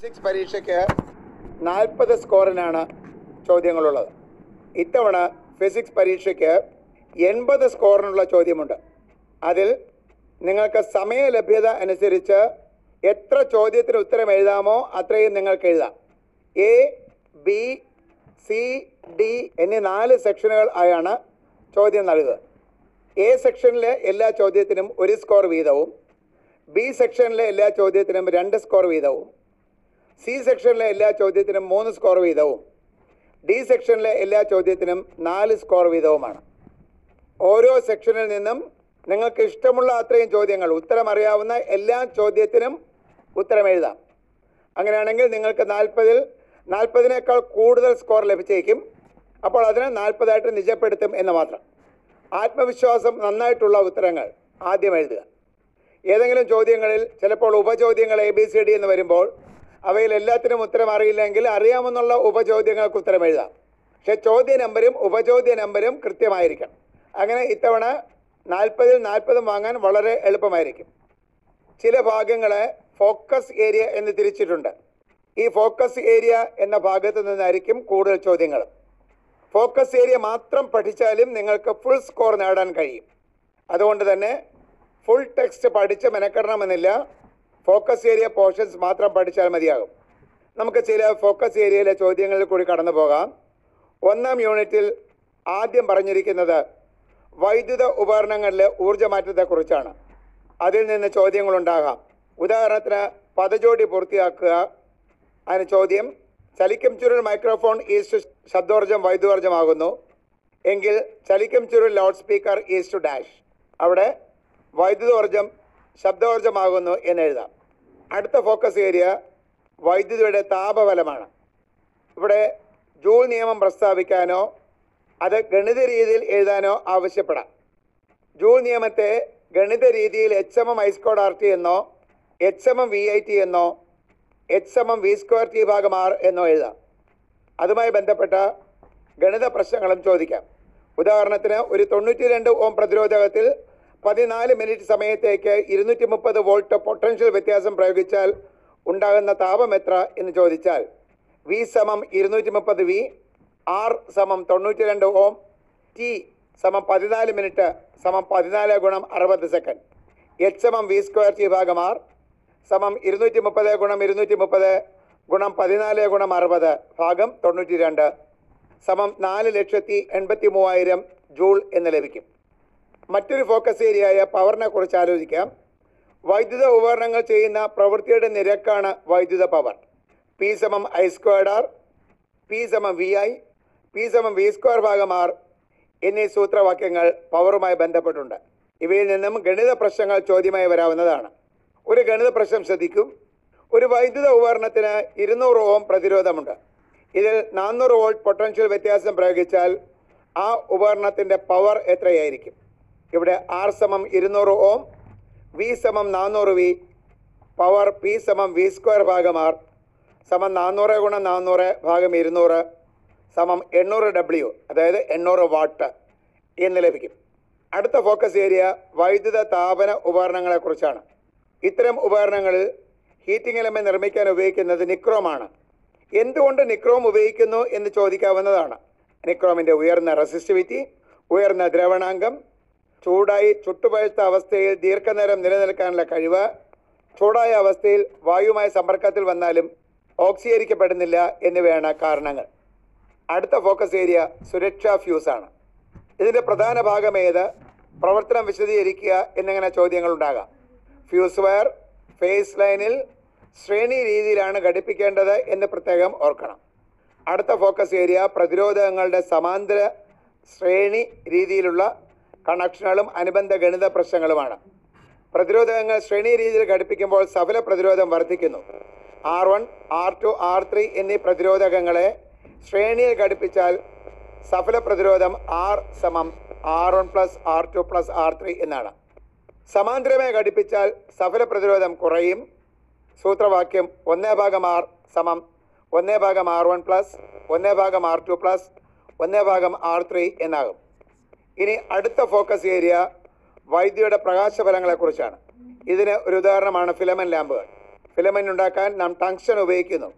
Physics പരീക്ഷയ്ക്ക് നാൽപ്പത് സ്കോറിനാണ് ചോദ്യങ്ങളുള്ളത്. ഇത്തവണ ഫിസിക്സ് പരീക്ഷയ്ക്ക് എൺപത് സ്കോറിനുള്ള ചോദ്യമുണ്ട്. അതിൽ നിങ്ങൾക്ക് സമയലഭ്യത അനുസരിച്ച് എത്ര ചോദ്യത്തിന് ഉത്തരം എഴുതാമോ അത്രയും നിങ്ങൾക്ക് എഴുതാം. എ ബി സി ഡി എന്നീ നാല് സെക്ഷനുകൾ ആയാണ് ചോദ്യം നൽകുക. എ സെക്ഷനിലെ എല്ലാ ചോദ്യത്തിനും ഒരു സ്കോർ വീതവും ബി സെക്ഷനിലെ എല്ലാ ചോദ്യത്തിനും രണ്ട് സ്കോർ വീതവും സി സെക്ഷനിലെ എല്ലാ ചോദ്യത്തിനും മൂന്ന് സ്കോർ വീതവും ഡി സെക്ഷനിലെ എല്ലാ ചോദ്യത്തിനും നാല് സ്കോർ വീതവുമാണ്. ഓരോ സെക്ഷനിൽ നിന്നും നിങ്ങൾക്ക് ഇഷ്ടമുള്ള അത്രയും ചോദ്യങ്ങൾ ഉത്തരം അറിയാവുന്ന എല്ലാ ചോദ്യത്തിനും ഉത്തരം എഴുതാം. അങ്ങനെയാണെങ്കിൽ നിങ്ങൾക്ക് നാൽപ്പതിൽ നാൽപ്പതിനേക്കാൾ കൂടുതൽ സ്കോർ ലഭിച്ചേക്കും. അപ്പോൾ അതിനെ നാൽപ്പതായിട്ട് നിജപ്പെടുത്തും എന്ന് മാത്രം. ആത്മവിശ്വാസം നന്നായിട്ടുള്ള ഉത്തരങ്ങൾ ആദ്യം എഴുതുക. ഏതെങ്കിലും ചോദ്യങ്ങളിൽ ചിലപ്പോൾ ഉപചോദ്യങ്ങൾ എ ബി സി ഡി എന്ന് വരുമ്പോൾ അവയിൽ എല്ലാത്തിനും ഉത്തരം അറിയില്ലെങ്കിൽ അറിയാമെന്നുള്ള ഉപചോദ്യങ്ങൾക്ക് ഉത്തരം എഴുതാം. പക്ഷെ ചോദ്യ നമ്പരും ഉപചോദ്യ നമ്പരും കൃത്യമായിരിക്കണം. അങ്ങനെ ഇത്തവണ നാൽപ്പതിൽ നാൽപ്പതും വാങ്ങാൻ വളരെ എളുപ്പമായിരിക്കും. ചില ഭാഗങ്ങളെ ഫോക്കസ് ഏരിയ എന്ന് തിരിച്ചിട്ടുണ്ട്. ഈ ഫോക്കസ് ഏരിയ എന്ന ഭാഗത്ത് നിന്നായിരിക്കും കൂടുതൽ ചോദ്യങ്ങൾ. ഫോക്കസ് ഏരിയ മാത്രം പഠിച്ചാലും നിങ്ങൾക്ക് ഫുൾ സ്കോർ നേടാൻ കഴിയും. അതുകൊണ്ട് തന്നെ ഫുൾ ടെക്സ്റ്റ് പഠിച്ച് മെനക്കെടണമെന്നില്ല. ഫോക്കസ് ഏരിയ പോർഷൻസ് മാത്രം പഠിച്ചാൽ മതിയാകും. നമുക്ക് ചില ഫോക്കസ് ഏരിയയിലെ ചോദ്യങ്ങളിൽ കൂടി കടന്നു പോകാം. ഒന്നാം യൂണിറ്റിൽ ആദ്യം പറഞ്ഞിരിക്കുന്നത് വൈദ്യുത ഉപകരണങ്ങളിലെ ഊർജമാറ്റത്തെക്കുറിച്ചാണ്. അതിൽ നിന്ന് ചോദ്യങ്ങളുണ്ടാകാം. ഉദാഹരണത്തിന് പദജോടി പൂർത്തിയാക്കുക. അതിന് ചോദ്യം ചലിക്കും ചുരുൾ മൈക്രോഫോൺ ഈസ്റ്റ് ശബ്ദോർജം വൈദ്യുതോർജമാകുന്നു. എങ്കിൽ ചലിക്കും ചുരുൾ ലൗഡ് സ്പീക്കർ ഈസ്റ്റ് ഡാഷ് അവിടെ വൈദ്യുതോർജം ശബ്ദോർജമാകുന്നു എന്ന് എഴുതാം. അടുത്ത ഫോക്കസ് ഏരിയ വൈദ്യുതിയുടെ താപബലമാണ്. ഇവിടെ ജൂൾ നിയമം പ്രസ്താവിക്കാനോ അത് ഗണിത രീതിയിൽ എഴുതാനോ ആവശ്യപ്പെടാം. ജൂൾ നിയമത്തെ ഗണിത രീതിയിൽ H M M I square R T എന്നോ H M M V I T എന്നോ H M M V square T ഭാഗം ആർ എന്നോ എഴുതാം. അതുമായി ബന്ധപ്പെട്ട ഗണിത പ്രശ്നങ്ങളും ചോദിക്കാം. ഉദാഹരണത്തിന് ഒരു തൊണ്ണൂറ്റി രണ്ട് ഓം പ്രതിരോധകത്തിൽ പതിനാല് മിനിറ്റ് സമയത്തേക്ക് ഇരുന്നൂറ്റി മുപ്പത് വോൾട്ട് പൊട്ടൻഷ്യൽ വ്യത്യാസം പ്രയോഗിച്ചാൽ ഉണ്ടാകുന്ന താപം എത്ര എന്ന് ചോദിച്ചാൽ വി സമം ഇരുന്നൂറ്റി മുപ്പത് വി ആർ സമം തൊണ്ണൂറ്റി രണ്ട് ഓം ടി സമം പതിനാല് മിനിറ്റ് സമം പതിനാല് ഗുണം അറുപത് സെക്കൻഡ്. എച്ച് സമം വി സ്ക്വയർ ടി ഭാഗം ആർ സമം ഇരുന്നൂറ്റി മുപ്പത് ഗുണം ഇരുന്നൂറ്റി മുപ്പത് ഗുണം പതിനാല് ഗുണം അറുപത് ഭാഗം തൊണ്ണൂറ്റി രണ്ട് സമം നാല് ലക്ഷത്തി എൺപത്തി മൂവായിരം ജൂൾ എന്ന് ലഭിക്കും. മറ്റൊരു ഫോക്കസ് ഏരിയയായ പവറിനെ കുറിച്ച് ആലോചിക്കാം. വൈദ്യുത ഉപകരണങ്ങൾ ചെയ്യുന്ന പ്രവൃത്തിയുടെ നിരക്കാണ് വൈദ്യുത പവർ പി സമം ഐ സ്ക്വയർഡ് ആർ പി സമം വി ഐ പി സമം വി സ്ക്വയർ ഭാഗം ആർ എന്നീ സൂത്രവാക്യങ്ങൾ പവറുമായി ബന്ധപ്പെട്ടുണ്ട്. ഇവയിൽ നിന്നും ഗണിത പ്രശ്നങ്ങൾ ചോദ്യമായി വരാവുന്നതാണ്. ഒരു ഗണിത പ്രശ്നം ശ്രദ്ധിക്കും. ഒരു വൈദ്യുത ഉപകരണത്തിന് ഇരുന്നൂറ് ഓം പ്രതിരോധമുണ്ട്. ഇതിൽ നാനൂറ് വോൾട്ട് പൊട്ടൻഷ്യൽ വ്യത്യാസം പ്രയോഗിച്ചാൽ ആ ഉപകരണത്തിന്റെ പവർ എത്രയായിരിക്കും? ഇവിടെ ആർ സമം ഇരുന്നൂറ് ഓം വി സമം നാനൂറ് വി പവർ പി സമം വി സ്ക്വയർ ഭാഗം ആർ സമം നാനൂറ് ഗുണം നാനൂറ് ഭാഗം ഇരുന്നൂറ് സമം എണ്ണൂറ് ഡബ്ല്യു അതായത് എണ്ണൂറ് വാട്ട് എന്ന് ലഭിക്കും. അടുത്ത ഫോക്കസ് ഏരിയ വൈദ്യുത താപന ഉപകരണങ്ങളെക്കുറിച്ചാണ്. ഇത്തരം ഉപകരണങ്ങളിൽ ഹീറ്റിംഗ് എലമെ നിർമ്മിക്കാൻ ഉപയോഗിക്കുന്നത് നിക്രോമാണ്. എന്തുകൊണ്ട് നിക്രോം ഉപയോഗിക്കുന്നു എന്ന് ചോദിക്കാവുന്നതാണ്. നിക്രോമിന്റെ ഉയർന്ന റെസിസ്റ്റിവിറ്റി ഉയർന്ന ദ്രവണാങ്കം ചൂടായി ചുട്ടുപഴുത്ത അവസ്ഥയിൽ ദീർഘനേരം നിലനിൽക്കാനുള്ള കഴിവ് ചൂടായ അവസ്ഥയിൽ വായുവുമായി സമ്പർക്കത്തിൽ വന്നാലും ഓക്സീകരിക്കപ്പെടുന്നില്ല എന്നിവയാണ് കാരണങ്ങൾ. അടുത്ത ഫോക്കസ് ഏരിയ സുരക്ഷാ ഫ്യൂസാണ് ഇതിന്റെ പ്രധാന ഭാഗം ഏത്? പ്രവർത്തനം വിശദീകരിക്കുക എന്നിങ്ങനെ ചോദ്യങ്ങൾ ഉണ്ടാകാം. ഫ്യൂസ് വയർ ഫേസ് ലൈനിൽ ശ്രേണി രീതിയിലാണ് ഘടിപ്പിക്കേണ്ടത് എന്ന് പ്രത്യേകം ഓർക്കണം. അടുത്ത ഫോക്കസ് ഏരിയ പ്രതിരോധങ്ങളുടെ സമാന്തര ശ്രേണി രീതിയിലുള്ള കണക്ഷനുകളും അനുബന്ധ ഗണിത പ്രശ്നങ്ങളുമാണ്. പ്രതിരോധങ്ങൾ ശ്രേണി രീതിയിൽ ഘടിപ്പിക്കുമ്പോൾ സഫല പ്രതിരോധം വർദ്ധിക്കുന്നു. R one R two R three എന്നീ പ്രതിരോധകങ്ങളെ ശ്രേണിയിൽ ഘടിപ്പിച്ചാൽ സഫല പ്രതിരോധം ആർ സമം R one plus R two plus R three എന്നാണ്. സമാന്തരമായി ഘടിപ്പിച്ചാൽ സഫല പ്രതിരോധം കുറയും. സൂത്രവാക്യം ഒന്നേ ഭാഗം ആർ സമം ഒന്നേ ഭാഗം ആർ വൺ പ്ലസ് ഒന്നേ ഭാഗം ആർ ടു പ്ലസ് ഒന്നേ ഭാഗം ആർ ത്രീ എന്നാകും. ഇനി അടുത്ത ഫോക്കസ് ഏരിയ വൈദ്യുതിയുടെ പ്രകാശഫലങ്ങളെക്കുറിച്ചാണ് ഇതിന് ഒരു ഉദാഹരണമാണ് ഫിലമൻ ലാമ്പുകൾ ഫിലമൻ ഉണ്ടാക്കാൻ നാം ടങ്ഷൻ ഉപയോഗിക്കുന്നു.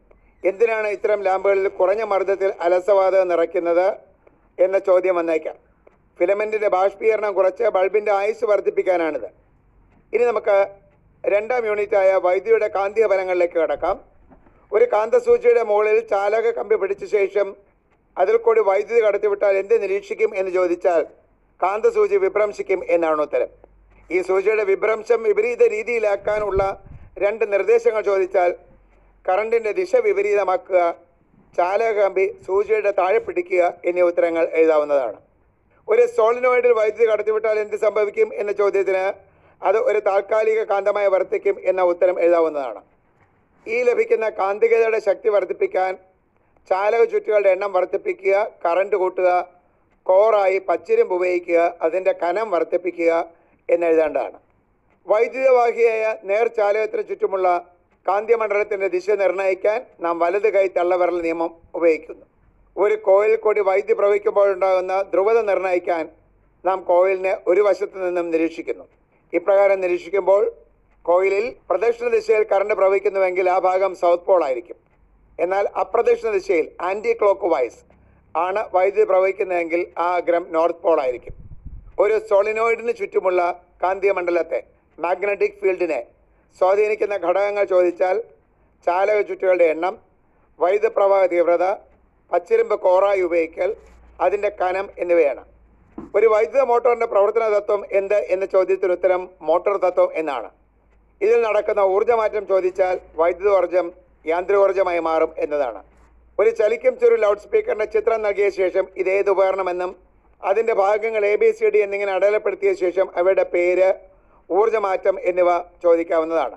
എന്തിനാണ് ഇത്തരം ലാമ്പുകളിൽ കുറഞ്ഞ മർദ്ദത്തിൽ അലസവാതകം നിറയ്ക്കുന്നത് എന്ന ചോദ്യം വന്നേക്കാം. ഫിലമെന്റിന്റെ ബാഷ്പീകരണം കുറച്ച് ബൾബിന്റെ ആയുസ് വർദ്ധിപ്പിക്കാനാണിത്. ഇനി നമുക്ക് രണ്ടാം യൂണിറ്റായ വൈദ്യുതിയുടെ കാന്തിക ഫലങ്ങളിലേക്ക് കടക്കാം. ഒരു കാന്തസൂചിയുടെ മുകളിൽ ചാലക കമ്പി പിടിച്ച ശേഷം അതിൽ കൂടി വൈദ്യുതി കടത്തിവിട്ടാൽ എന്ത് നിരീക്ഷിക്കും എന്ന് ചോദിച്ചാൽ കാന്തസൂചി വിഭ്രംശിക്കും എന്നാണ് ഉത്തരം. ഈ സൂചിയുടെ വിഭ്രംശം വിപരീത രീതിയിലാക്കാനുള്ള രണ്ട് നിർദ്ദേശങ്ങൾ ചോദിച്ചാൽ കറണ്ടിന്റെ ദിശ വിപരീതമാക്കുക ചാലകമ്പി സൂചിയുടെ താഴെ പിടിക്കുക എന്നീ ഉത്തരങ്ങൾ എഴുതാവുന്നതാണ്. ഒരു സോളിനോയിഡിൽ വൈദ്യുതി കടത്തിവിട്ടാൽ എന്ത് സംഭവിക്കും എന്ന ചോദ്യത്തിന് അത് ഒരു താൽക്കാലിക കാന്തമായി വർത്തിക്കും എന്ന ഉത്തരം എഴുതാവുന്നതാണ്. ഈ ലഭിക്കുന്ന കാന്തികതയുടെ ശക്തി വർദ്ധിപ്പിക്കാൻ ചാലക ചുറ്റുകളുടെ എണ്ണം വർദ്ധിപ്പിക്കുക കറണ്ട് കൂട്ടുക കോറായി പച്ചിരുമ്പ് ഉപയോഗിക്കുക അതിന്റെ കനം വർദ്ധിപ്പിക്കുക എന്നെഴുതേണ്ടതാണ് വൈദ്യുതവാഹിയായ നേർചാലകത്തിന് ചുറ്റുമുള്ള കാന്തിമണ്ഡലത്തിന്റെ ദിശ നിർണയിക്കാൻ നാം വലത് കൈ തള്ളവിരൽ നിയമം ഉപയോഗിക്കുന്നു. ഒരു കോയിൽ കൂടി വൈദ്യുതി പ്രവഹിക്കുമ്പോഴുണ്ടാകുന്ന ധ്രുവത നിർണയിക്കാൻ നാം കോയിലിനെ ഒരു വശത്തു നിന്നും നിരീക്ഷിക്കുന്നു. ഇപ്രകാരം നിരീക്ഷിക്കുമ്പോൾ കോയിലിൽ പ്രദക്ഷിണ ദിശയിൽ കറണ്ട് പ്രവഹിക്കുന്നുവെങ്കിൽ ആ ഭാഗം സൗത്ത് പോൾ ആയിരിക്കും എന്നാൽ അപ്രദക്ഷിണ ദിശയിൽ ആന്റി ക്ലോക്ക് വൈസ് ആണ് വൈദ്യുതി പ്രവഹിക്കുന്നതെങ്കിൽ ആ അഗ്രം നോർത്ത് പോൾ ആയിരിക്കും ഒരു സോളിനോയിഡിന് ചുറ്റുമുള്ള കാന്തിക മണ്ഡലത്തെ മാഗ്നറ്റിക് ഫീൽഡിനെ സ്വാധീനിക്കുന്ന ഘടകങ്ങൾ ചോദിച്ചാൽ ചാലക ചുറ്റുകളുടെ എണ്ണം വൈദ്യുത പ്രവാഹ തീവ്രത പച്ചിരുമ്പ് കോറായി ഉപയോഗിക്കൽ അതിന്റെ കനം എന്നിവയാണ്. ഒരു വൈദ്യുത മോട്ടോറിന്റെ പ്രവർത്തന തത്വം എന്ത് എന്ന ചോദ്യത്തിന് ഉത്തരം മോട്ടോർ തത്വം എന്നാണ്. ഇതിൽ നടക്കുന്ന ഊർജമാറ്റം ചോദിച്ചാൽ വൈദ്യുതോർജം യാന്ത്രികോർജമായി മാറും എന്നതാണ്. ഒരു ചലിക്കും ചെറു ലൗഡ് സ്പീക്കറിന്റെ ചിത്രം നൽകിയ ശേഷം ഇതേത് ഉപകരണമെന്നും അതിന്റെ ഭാഗങ്ങൾ എ ബി സി ഡി എന്നിങ്ങനെ അടയാളപ്പെടുത്തിയ ശേഷം അവയുടെ പേര് ഊർജമാറ്റം എന്നിവ ചോദിക്കാവുന്നതാണ്.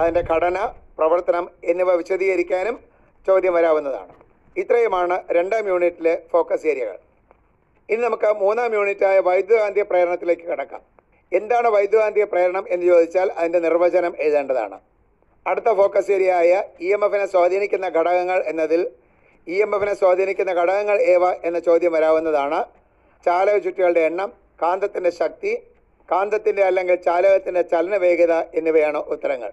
അതിന്റെ ഘടന പ്രവർത്തനം എന്നിവ വിശദീകരിക്കാനും ചോദ്യം വരാവുന്നതാണ്. ഇത്രയുമാണ് രണ്ടാം യൂണിറ്റിലെ ഫോക്കസ് ഏരിയകൾ. ഇനി നമുക്ക് മൂന്നാം യൂണിറ്റായ വൈദ്യുതകാന്തിയ പ്രേരണത്തിലേക്ക് കിടക്കാം. എന്താണ് വൈദ്യുതകാന്തിയ പ്രേരണം എന്ന് ചോദിച്ചാൽ അതിന്റെ നിർവചനം എഴുതേണ്ടതാണ്. അടുത്ത ഫോക്കസ് ഏരിയ ആയ ഇ എം എഫിനെ സ്വാധീനിക്കുന്ന ഘടകങ്ങൾ എന്നതിൽ ഇ എം എഫിനെ സ്വാധീനിക്കുന്ന ഘടകങ്ങൾ ഏവ എന്ന ചോദ്യം വരാവുന്നതാണ്. ചാലക ചുറ്റുകളുടെ എണ്ണം കാന്തത്തിന്റെ ശക്തി കാന്തത്തിന്റെ അല്ലെങ്കിൽ ചാലകത്തിന്റെ ചലന വേഗത എന്നിവയാണ് ഉത്തരങ്ങൾ.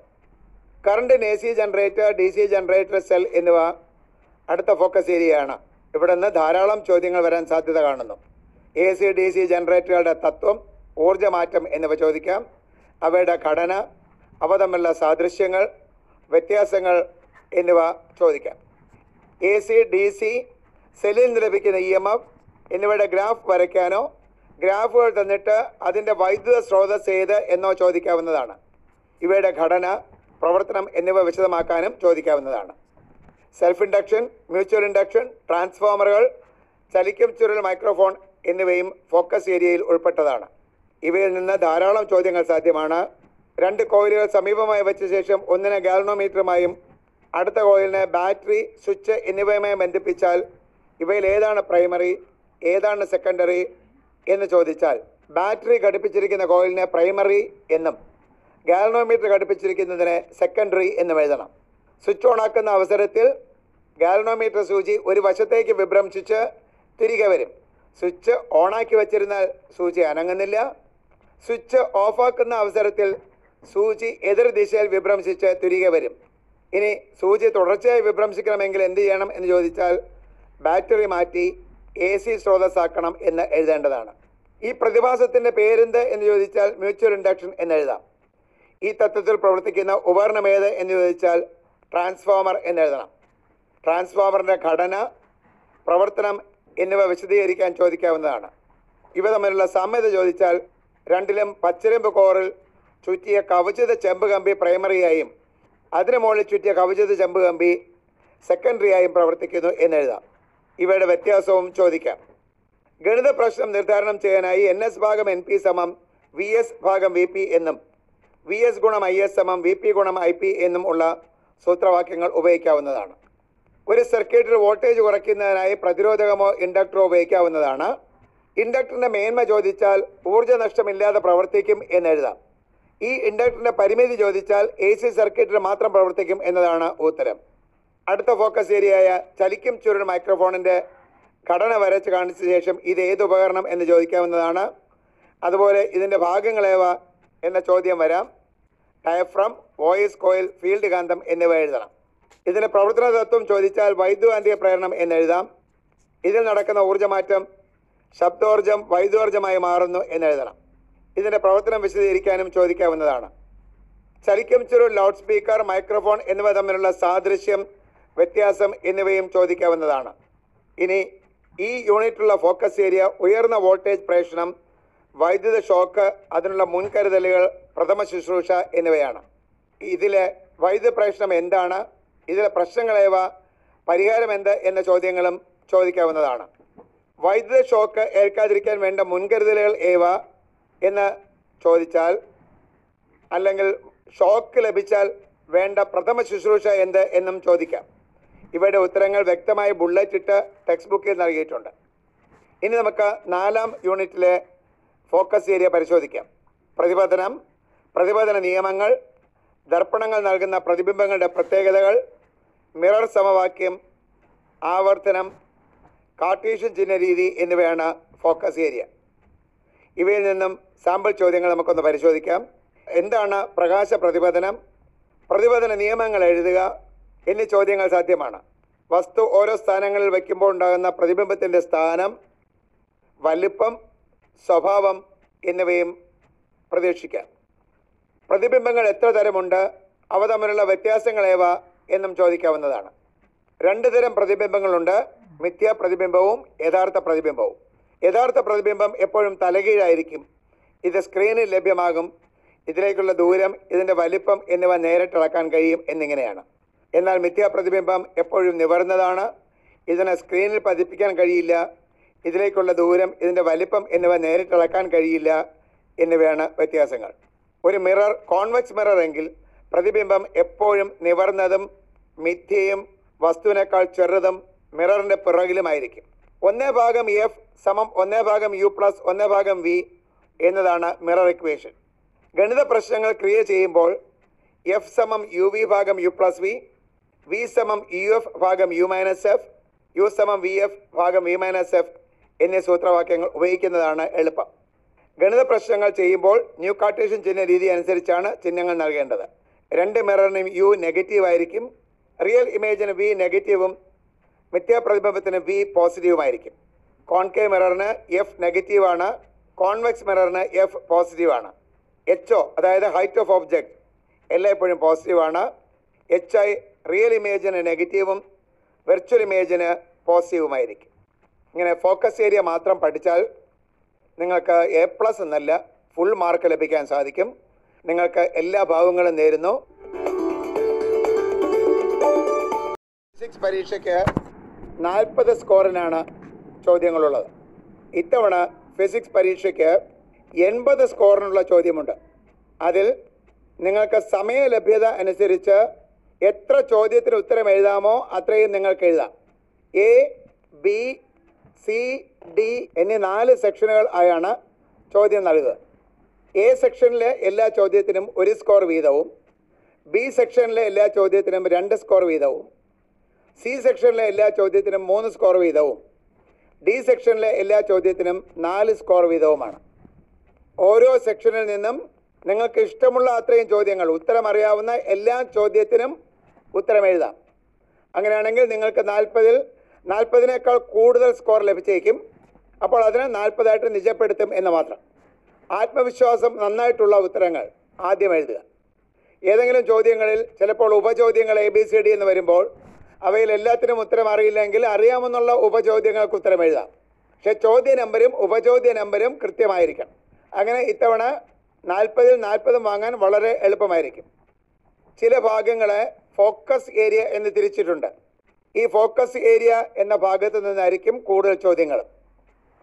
കറണ്ടിന് A C generator D C generator cell എന്നിവ അടുത്ത ഫോക്കസ് ഏരിയയാണ്. ഇവിടെ നിന്ന് ധാരാളം ചോദ്യങ്ങൾ വരാൻ സാധ്യത കാണുന്നു. എ സി ഡി സി ജനറേറ്ററുകളുടെ തത്വം ഊർജമാറ്റം എന്നിവ ചോദിക്കാം. അവയുടെ ഘടന അവ തമ്മിലുള്ള സാദൃശ്യങ്ങൾ വ്യത്യാസങ്ങൾ എന്നിവ ചോദിക്കാം. എ സി ഡി സി സെല്ലിൽ നിന്ന് ലഭിക്കുന്ന ഇ എം എഫ് എന്നിവയുടെ ഗ്രാഫ് വരയ്ക്കാനോ ഗ്രാഫുകൾ തന്നിട്ട് അതിന്റെ വൈദ്യുത സ്രോതസ് ഏത് എന്നോ ചോദിക്കാവുന്നതാണ്. ഇവയുടെ ഘടന പ്രവർത്തനം എന്നിവ വിശദമാക്കാനും ചോദിക്കാവുന്നതാണ്. സെൽഫ് ഇൻഡക്ഷൻ മ്യൂച്വൽ ഇൻഡക്ഷൻ ട്രാൻസ്ഫോമറുകൾ ചലിക്കും ചുരുൾ മൈക്രോഫോൺ എന്നിവയും ഫോക്കസ് ഏരിയയിൽ ഉൾപ്പെട്ടതാണ്. ഇവയിൽ നിന്ന് ധാരാളം ചോദ്യങ്ങൾ സാധ്യമാണ്. രണ്ട് കോയിലുകൾ സമീപമായി വെച്ച ശേഷം ഒന്നിനെ ഗാലനോമീറ്ററുമായും അടുത്ത കോയിലിനെ ബാറ്ററി സ്വിച്ച് എന്നിവയുമായി ബന്ധിപ്പിച്ചാൽ ഇവയിൽ ഏതാണ് പ്രൈമറി ഏതാണ് സെക്കൻഡറി എന്ന് ചോദിച്ചാൽ ബാറ്ററി ഘടിപ്പിച്ചിരിക്കുന്ന കോയിലിനെ പ്രൈമറി എന്നും ഗാലനോമീറ്റർ ഘടിപ്പിച്ചിരിക്കുന്നതിനെ സെക്കൻഡറി എന്നും എഴുതണം. സ്വിച്ച് ഓൺ ആക്കുന്ന അവസരത്തിൽ ഗാലനോമീറ്റർ സൂചി ഒരു വശത്തേക്ക് വിഭ്രംശിച്ച് തിരികെ വരും. സ്വിച്ച് ഓണാക്കി വച്ചിരുന്നാൽ സൂചി അനങ്ങുന്നില്ല. സ്വിച്ച് ഓഫാക്കുന്ന അവസരത്തിൽ സൂചി എതിർ ദിശയിൽ വിഭ്രംശിച്ച് തിരികെ വരും. ഇനി സൂചി തുടർച്ചയായി വിഭ്രംശിക്കണമെങ്കിൽ എന്ത് ചെയ്യണം എന്ന് ചോദിച്ചാൽ ബാറ്ററി മാറ്റി എ സി സ്രോതസ്സാക്കണം എന്ന് എഴുതേണ്ടതാണ്. ഈ പ്രതിഭാസത്തിന്റെ പേരെന്ത് എന്ന് ചോദിച്ചാൽ മ്യൂച്വൽ ഇൻഡക്ഷൻ എന്ന് എഴുതാം. ഈ തത്വത്തിൽ പ്രവർത്തിക്കുന്ന ഉപകരണം ഏത് എന്ന് ചോദിച്ചാൽ ട്രാൻസ്ഫോമർ എന്ന് എഴുതണം. ട്രാൻസ്ഫോമറിന്റെ ഘടന പ്രവർത്തനം എന്നിവ വിശദീകരിക്കാൻ ചോദിക്കാവുന്നതാണ്. ഇവ തമ്മിലുള്ള സാമ്യത ചോദിച്ചാൽ രണ്ടിലും പച്ചരമ്പ് കോറിൽ ചുറ്റിയ കവചിത ചെമ്പ് കമ്പി പ്രൈമറിയായും അതിനു മുകളിൽ ചുറ്റിയ കവചിത ചെമ്പ് കമ്പി സെക്കൻഡറിയായും പ്രവർത്തിക്കുന്നു എന്നെഴുതാം ഇവയുടെ വ്യത്യാസവും ചോദിക്കാം. ഗണിത പ്രശ്നം നിർദ്ധാരണം ചെയ്യാനായി എൻ എസ് ഭാഗം എൻ പി സമം വി എസ് ഭാഗം വി പി എന്നും വി എസ് ഗുണം ഐ എസ് സമം വി പി ഗുണം ഐ പി എന്നും ഉള്ള സൂത്രവാക്യങ്ങൾ ഉപയോഗിക്കാവുന്നതാണ്. ഒരു സർക്യൂട്ടിൽ വോൾട്ടേജ് കുറയ്ക്കുന്നതിനായി പ്രതിരോധകമോ ഇൻഡക്ടറോ ഉപയോഗിക്കാവുന്നതാണ്. ഇൻഡക്ടറിന്റെ മേന്മ ചോദിച്ചാൽ ഊർജ നഷ്ടമില്ലാതെ പ്രവർത്തിക്കും എന്നെഴുതാം ഈ ഇൻഡക്ടറിന്റെ പരിമിതി ചോദിച്ചാൽ എ സി സർക്യൂട്ടിൽ മാത്രം പ്രവർത്തിക്കും എന്നതാണ് ഉത്തരം. അടുത്ത ഫോക്കസ് ഏരിയയായ ചലിക്കും ചുരുൾ മൈക്രോഫോണിന്റെ ഘടന വരച്ച് കാണിച്ച ശേഷം ഇത് ഏത് ഉപകരണം എന്ന് ചോദിക്കാവുന്നതാണ്. അതുപോലെ ഇതിന്റെ ഭാഗങ്ങളേവ എന്ന ചോദ്യം വരാം. ഡയഫ്രം വോയിസ് കോയിൽ ഫീൽഡ് കാന്തം എന്നിവ എഴുതണം. ഇതിന്റെ പ്രവർത്തന തത്വം ചോദിച്ചാൽ വൈദ്യുകാന്തിക പ്രേരണം എന്ന് എഴുതാം. ഇതിൽ നടക്കുന്ന ഊർജമാറ്റം ശബ്ദോർജം വൈദ്യോർജമായി മാറുന്നു എന്നെഴുതണം ഇതിന്റെ പ്രവർത്തനം വിശദീകരിക്കാനും ചോദിക്കാവുന്നതാണ്. ചലിക്കം ചുരു ലൗഡ് സ്പീക്കർ മൈക്രോഫോൺ എന്നിവ തമ്മിലുള്ള സാദൃശ്യം വ്യത്യാസം എന്നിവയും ചോദിക്കാവുന്നതാണ്. ഇനി ഈ യൂണിറ്റുള്ള ഫോക്കസ് ഏരിയ ഉയർന്ന വോൾട്ടേജ് പ്രേഷണം വൈദ്യുത ഷോക്ക് അതിനുള്ള മുൻകരുതലുകൾ പ്രഥമ ശുശ്രൂഷ എന്നിവയാണ്. ഇതിലെ വൈദ്യുത പ്രേഷണം എന്താണ്? ഇതിലെ പ്രശ്നങ്ങളേവ പരിഹാരം എന്ത്? എന്ന ചോദ്യങ്ങളും ചോദിക്കാവുന്നതാണ്. വൈദ്യുത ഷോക്ക് ഏൽക്കാതിരിക്കാൻ വേണ്ട മുൻകരുതലുകൾ ഏവ? എന്ന് ചോദിച്ചാൽ അല്ലെങ്കിൽ ഷോക്ക് ലഭിച്ചാൽ വേണ്ട പ്രഥമ ശുശ്രൂഷ എന്ത് എന്നും ചോദിക്കാം. ഇവയുടെ ഉത്തരങ്ങൾ വ്യക്തമായി ബുള്ളറ്റ് ഇട്ട് ടെക്സ്റ്റ് ബുക്കിൽ നൽകിയിട്ടുണ്ട്. ഇനി നമുക്ക് നാലാം യൂണിറ്റിലെ ഫോക്കസ് ഏരിയ പരിശോധിക്കാം. പ്രതിപതനം പ്രതിപതന നിയമങ്ങൾ ദർപ്പണങ്ങൾ നൽകുന്ന പ്രതിബിംബങ്ങളുടെ പ്രത്യേകതകൾ മിറർ സമവാക്യം ആവർത്തനം കാർട്ടീഷ്യൻ ചിഹ്ന രീതി എന്നിവയാണ് ഫോക്കസ് ഏരിയ ഇവയിൽ നിന്നും സാമ്പിൾ ചോദ്യങ്ങൾ നമുക്കൊന്ന് പരിശോധിക്കാം. എന്താണ് പ്രകാശ പ്രതിപതനം? പ്രതിപതന നിയമങ്ങൾ എഴുതുക എന്നീ ചോദ്യങ്ങൾ സാധ്യമാണ്. വസ്തു ഓരോ സ്ഥാനങ്ങളിൽ വയ്ക്കുമ്പോൾ ഉണ്ടാകുന്ന പ്രതിബിംബത്തിന്റെ സ്ഥാനം വലിപ്പം സ്വഭാവം എന്നിവയും പ്രതീക്ഷിക്കാം. പ്രതിബിംബങ്ങൾ എത്ര തരമുണ്ട്? അവ തമ്മിലുള്ള വ്യത്യാസങ്ങളേവ എന്നും ചോദിക്കാവുന്നതാണ്. രണ്ട് തരം പ്രതിബിംബങ്ങളുണ്ട്. മിഥ്യ പ്രതിബിംബവും യഥാർത്ഥ പ്രതിബിംബവും. യഥാർത്ഥ പ്രതിബിംബം എപ്പോഴും തലകീഴായിരിക്കും. ഇത് സ്ക്രീനിൽ ലഭ്യമാകും. ഇതിലേക്കുള്ള ദൂരം ഇതിന്റെ വലിപ്പം എന്നിവ നേരിട്ട് അളക്കാൻ കഴിയും എന്നിങ്ങനെയാണ്. എന്നാൽ മിഥ്യാപ്രതിബിംബം എപ്പോഴും നിവർന്നതാണ്. ഇതിനെ സ്ക്രീനിൽ പതിപ്പിക്കാൻ കഴിയില്ല. ഇതിലേക്കുള്ള ദൂരം ഇതിന്റെ വലിപ്പം എന്നിവ നേരിട്ട് അളക്കാൻ കഴിയില്ല എന്നിവയാണ് വ്യത്യാസങ്ങൾ. ഒരു മിറർ കോൺവെക്സ് മിറർ എങ്കിൽ പ്രതിബിംബം എപ്പോഴും നിവർന്നതും മിഥ്യയും വസ്തുവിനേക്കാൾ ചെറുതും മിററിന്റെ പിറകിലുമായിരിക്കും. ഒന്നേ ഭാഗം എഫ് സമം ഒന്നേ ഭാഗം യു പ്ലസ് ഒന്നേ ഭാഗം വി എന്നതാണ് മിറർ ഇക്വേഷൻ ഗണിത പ്രശ്നങ്ങൾ ക്രിയ ചെയ്യുമ്പോൾ എഫ് സമം യു വി ഭാഗം യു പ്ലസ് വി വി സമം യു എഫ് ഭാഗം യു മൈനസ് എഫ് യു സമം വി എഫ് ഭാഗം വി മൈനസ് എഫ് എന്നീ സൂത്രവാക്യങ്ങൾ ഉപയോഗിക്കുന്നതാണ് എളുപ്പം. ഗണിത പ്രശ്നങ്ങൾ ചെയ്യുമ്പോൾ ന്യൂ കാർട്ടേഷ്യൻ ചിഹ്ന രീതി അനുസരിച്ചാണ് ചിഹ്നങ്ങൾ നൽകേണ്ടത്. രണ്ട് മിററിനും യു നെഗറ്റീവ് ആയിരിക്കും. റിയൽ ഇമേജിന് വി നെഗറ്റീവും മിഥ്യാപ്രതിബിംബത്തിന് വി പോസിറ്റീവുമായിരിക്കും കോൺകേ മിററിന് എഫ് നെഗറ്റീവാണ് കോൺവെക്സ് മിററിന് എഫ് പോസിറ്റീവാണ് എച്ച് ഒ അതായത് ഹൈറ്റ് ഓഫ് ഓബ്ജക്റ്റ് എല്ലായ്പ്പോഴും പോസിറ്റീവാണ് എച്ച് ഐ റിയൽ ഇമേജിന് നെഗറ്റീവും വെർച്വൽ ഇമേജിന് പോസിറ്റീവുമായിരിക്കും ഇങ്ങനെ ഫോക്കസ് ഏരിയ മാത്രം പഠിച്ചാൽ നിങ്ങൾക്ക് എ പ്ലസ് എന്നല്ല ഫുൾ മാർക്ക് ലഭിക്കാൻ സാധിക്കും. നിങ്ങൾക്ക് എല്ലാ ഭാഗങ്ങളും നേരുന്നു. ഫിസിക്സ് പരീക്ഷയ്ക്ക് നാൽപ്പത് സ്കോറിനാണ് ചോദ്യങ്ങളുള്ളത്. ഇത്തവണ ഫിസിക്സ് പരീക്ഷയ്ക്ക് എൺപത് സ്കോറിനുള്ള ചോദ്യമുണ്ട്. അതിൽ നിങ്ങൾക്ക് സമയ ലഭ്യത അനുസരിച്ച് എത്ര ചോദ്യത്തിന് ഉത്തരം എഴുതാമോ അത്രയും നിങ്ങൾക്ക് എഴുതാം. എ ബി സി ഡി എന്നീ നാല് സെക്ഷനുകൾ ആയാണ് ചോദ്യം നൽകുക. എ സെക്ഷനിലെ എല്ലാ ചോദ്യത്തിനും ഒരു സ്കോർ വീതവും. ബി സെക്ഷനിലെ എല്ലാ ചോദ്യത്തിനും രണ്ട് സ്കോർ വീതവും. സി സെക്ഷനിലെ എല്ലാ ചോദ്യത്തിനും മൂന്ന് സ്കോർ വീതവും ഡി സെക്ഷനിലെ എല്ലാ ചോദ്യത്തിനും നാല് സ്കോർ വീതവുമാണ്. ഓരോ സെക്ഷനിൽ നിന്നും നിങ്ങൾക്ക് ഇഷ്ടമുള്ള അത്രയും ചോദ്യങ്ങൾ ഉത്തരം അറിയാവുന്ന എല്ലാ ചോദ്യത്തിനും ഉത്തരം എഴുതാം. അങ്ങനെയാണെങ്കിൽ നിങ്ങൾക്ക് നാൽപ്പതിൽ നാൽപ്പതിനേക്കാൾ കൂടുതൽ സ്കോർ ലഭിച്ചേക്കും. അപ്പോൾ അതിനെ നാൽപ്പതായിട്ട് നിജപ്പെടുത്തും എന്ന് മാത്രം. ആത്മവിശ്വാസം നന്നായിട്ടുള്ള ഉത്തരങ്ങൾ ആദ്യം എഴുതുക. ഏതെങ്കിലും ചോദ്യങ്ങളിൽ ചിലപ്പോൾ ഉപചോദ്യങ്ങൾ എ ബി സി ഡി എന്ന് വരുമ്പോൾ അവയിൽ എല്ലാത്തിനും ഉത്തരം അറിയില്ലെങ്കിൽ അറിയാമെന്നുള്ള ഉപചോദ്യങ്ങൾക്ക് ഉത്തരം എഴുതാം. പക്ഷെ ചോദ്യ നമ്പരും ഉപചോദ്യ നമ്പരും കൃത്യമായിരിക്കണം. അങ്ങനെ ഇത്തവണ നാൽപ്പതിൽ നാൽപ്പതും വാങ്ങാൻ വളരെ എളുപ്പമായിരിക്കും. ചില ഭാഗങ്ങളെ ഫോക്കസ് ഏരിയ എന്ന് തിരിച്ചിട്ടുണ്ട്. ഈ ഫോക്കസ് ഏരിയ എന്ന ഭാഗത്ത് നിന്നായിരിക്കും കൂടുതൽ ചോദ്യങ്ങൾ.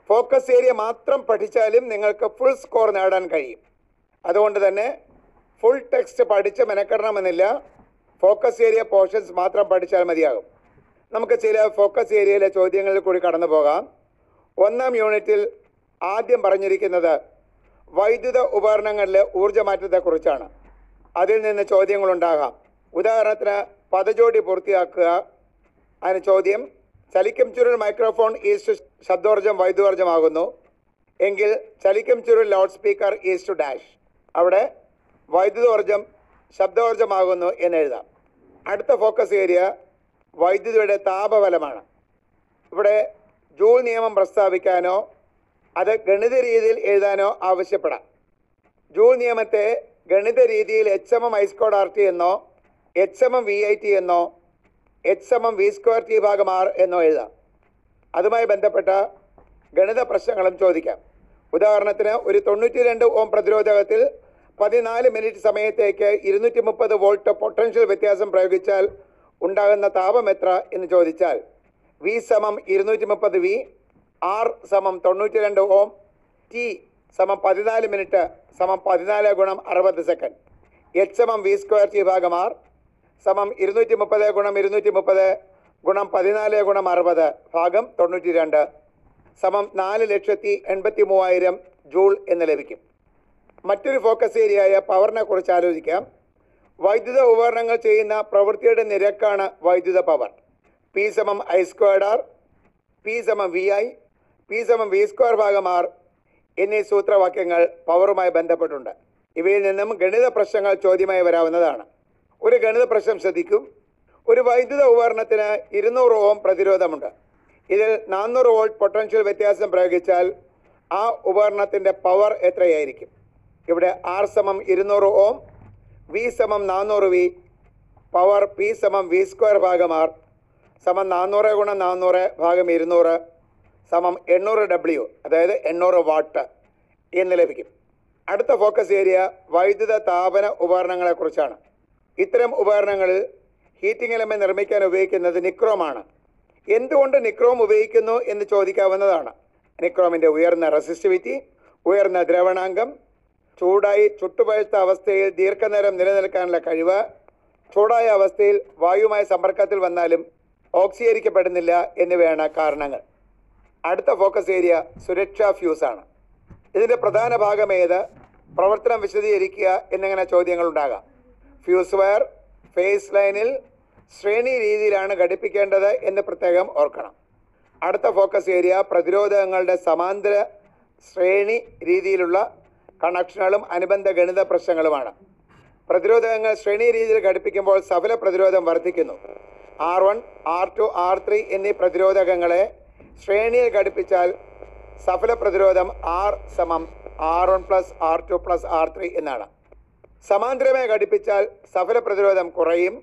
ഫോക്കസ് ഏരിയ മാത്രം പഠിച്ചാലും നിങ്ങൾക്ക് ഫുൾ സ്കോർ നേടാൻ കഴിയും. അതുകൊണ്ട് തന്നെ ഫുൾ ടെക്സ്റ്റ് പഠിച്ച് മെനക്കെടണമെന്നില്ല. ഫോക്കസ് ഏരിയ പോർഷൻസ് മാത്രം പഠിച്ചാൽ മതിയാകും. നമുക്ക് ചില ഫോക്കസ് ഏരിയയിലെ ചോദ്യങ്ങളിൽ കൂടി കടന്നു പോകാം. ഒന്നാം യൂണിറ്റിൽ ആദ്യം പറഞ്ഞിരിക്കുന്നത് വൈദ്യുത ഉപകരണങ്ങളിലെ ഊർജമാറ്റത്തെക്കുറിച്ചാണ് അതിൽ നിന്ന് ചോദ്യങ്ങളുണ്ടാകാം ഉദാഹരണത്തിന് പദജോടി പൂർത്തിയാക്കുക. അതിന് ചോദ്യം ചലിക്കം ചുരുൾ മൈക്രോഫോൺ ഈസ്റ്റ് ശബ്ദോർജം വൈദ്യുതോർജമാകുന്നു എങ്കിൽ ചലിക്കം ചുരുൾ ലൗഡ് സ്പീക്കർ ഈസ്റ്റ് ഡാഷ് അവിടെ വൈദ്യുതോർജം ശബ്ദോർജമാകുന്നു എന്ന് എഴുതാം. അടുത്ത ഫോക്കസ് ഏരിയ വൈദ്യുതിയുടെ താപബലമാണ്. ഇവിടെ ജൂൾ നിയമം പ്രസ്താവിക്കാനോ അത് ഗണിത രീതിയിൽ എഴുതാനോ ആവശ്യപ്പെടാം. ജൂൾ നിയമത്തെ ഗണിത രീതിയിൽ H M M I square R T എന്നോ H M M V I T എന്നോ H M M V square T ഭാഗം ആർ എന്നോ എഴുതാം. അതുമായി ബന്ധപ്പെട്ട ഗണിത പ്രശ്നങ്ങളും ചോദിക്കാം. ഉദാഹരണത്തിന് ഒരു തൊണ്ണൂറ്റി രണ്ട് ഓം പ്രതിരോധകത്തിൽ പതിനാല് മിനിറ്റ് സമയത്തേക്ക് ഇരുന്നൂറ്റി മുപ്പത് വോൾട്ട് പൊട്ടൻഷ്യൽ വ്യത്യാസം പ്രയോഗിച്ചാൽ ഉണ്ടാകുന്ന താപം എത്ര എന്ന് ചോദിച്ചാൽ വി സമം ഇരുന്നൂറ്റി മുപ്പത് വി ആർ സമം തൊണ്ണൂറ്റി രണ്ട് ഓം ടി സമം പതിനാല് മിനിറ്റ് സമം പതിനാല് ഗുണം അറുപത് സെക്കൻഡ്. എച്ച് സമം വി സ്ക്വയർ ടി ഭാഗം ആർ സമം ഇരുന്നൂറ്റി മുപ്പത് ഗുണം ഇരുന്നൂറ്റി മുപ്പത് ഗുണം പതിനാല് ഗുണം അറുപത് ഭാഗം തൊണ്ണൂറ്റി രണ്ട് സമം നാല് ലക്ഷത്തി എൺപത്തി മൂവായിരം ജൂൾ എന്ന് ലഭിക്കും. മറ്റൊരു ഫോക്കസ് ഏരിയയായ പവറിനെ കുറിച്ച് ആലോചിക്കാം. വൈദ്യുത ഉപകരണങ്ങൾ ചെയ്യുന്ന പ്രവൃത്തിയുടെ നിരക്കാണ് വൈദ്യുത പവർ. പി സമം ഐ സ്ക്വയർഡ് ആർ പി സമം വി ഐ പി സമം വി സ്ക്വയർ ഭാഗം ആർ എന്നീ സൂത്രവാക്യങ്ങൾ പവറുമായി ബന്ധപ്പെട്ടുണ്ട്. ഇവയിൽ നിന്നും ഗണിത പ്രശ്നങ്ങൾ ചോദ്യമായി വരാവുന്നതാണ്. ഒരു ഗണിത പ്രശ്നം ശ്രദ്ധിക്കും. ഒരു വൈദ്യുത ഉപകരണത്തിന് ഇരുന്നൂറ് ഓം പ്രതിരോധമുണ്ട്. ഇതിൽ നാനൂറ് വോൾട്ട് പൊട്ടൻഷ്യൽ വ്യത്യാസം പ്രയോഗിച്ചാൽ ആ ഉപകരണത്തിന്റെ പവർ എത്രയായിരിക്കും? ഇവിടെ ആർ സമം ഇരുന്നൂറ് ഓം വി സമം നാനൂറ് വി പവർ പി സമം വി സ്ക്വയർ ഭാഗം ആർ സമം നാനൂറ് ഗുണം നാനൂറ് ഭാഗം ഇരുന്നൂറ് സമം എണ്ണൂറ് ഡബ്ല്യു അതായത് എണ്ണൂറ് വാട്ട് എന്ന് ലഭിക്കും. അടുത്ത ഫോക്കസ് ഏരിയ വൈദ്യുത താപന ഉപകരണങ്ങളെക്കുറിച്ചാണ് ഇത്തരം ഉപകരണങ്ങളിൽ ഹീറ്റിംഗ് എലമെന്റ് നിർമ്മിക്കാൻ ഉപയോഗിക്കുന്നത് നിക്രോമാണ് എന്തുകൊണ്ട് നിക്രോം ഉപയോഗിക്കുന്നു എന്ന് ചോദിക്കാവുന്നതാണ്. നിക്രോമിന്റെ ഉയർന്ന റെസിസ്റ്റിവിറ്റി ഉയർന്ന ദ്രവണാങ്കം ചൂടായി ചുട്ടുപഴുത്ത അവസ്ഥയിൽ ദീർഘനേരം നിലനിൽക്കാനുള്ള കഴിവ് ചൂടായ അവസ്ഥയിൽ വായുമായ സമ്പർക്കത്തിൽ വന്നാലും ഓക്സീകരിക്കപ്പെടുന്നില്ല എന്നിവയാണ് കാരണങ്ങൾ. അടുത്ത ഫോക്കസ് ഏരിയ സുരക്ഷാ ഫ്യൂസാണ് ഇതിന്റെ പ്രധാന ഭാഗം ഏത്? പ്രവർത്തനം വിശദീകരിക്കുക എന്നിങ്ങനെ ചോദ്യങ്ങൾ ഉണ്ടാകാം. ഫ്യൂസ് വയർ ഫേസ് ലൈനിൽ ശ്രേണി രീതിയിലാണ് ഘടിപ്പിക്കേണ്ടത് എന്ന് പ്രത്യേകം ഓർക്കണം. അടുത്ത ഫോക്കസ് ഏരിയ പ്രതിരോധങ്ങളുടെ സമാന്തര ശ്രേണി രീതിയിലുള്ള കണക്ഷനുകളും അനുബന്ധ ഗണിത പ്രശ്നങ്ങളുമാണ്. പ്രതിരോധകങ്ങൾ ശ്രേണി രീതിയിൽ ഘടിപ്പിക്കുമ്പോൾ സഫല പ്രതിരോധം വർദ്ധിക്കുന്നു. R one R two R three എന്നീ പ്രതിരോധകങ്ങളെ ശ്രേണിയിൽ ഘടിപ്പിച്ചാൽ സഫല പ്രതിരോധം ആർ സമം R one plus R two plus R three എന്നാണ്. സമാന്തരമായി ഘടിപ്പിച്ചാൽ സഫല പ്രതിരോധം കുറയും.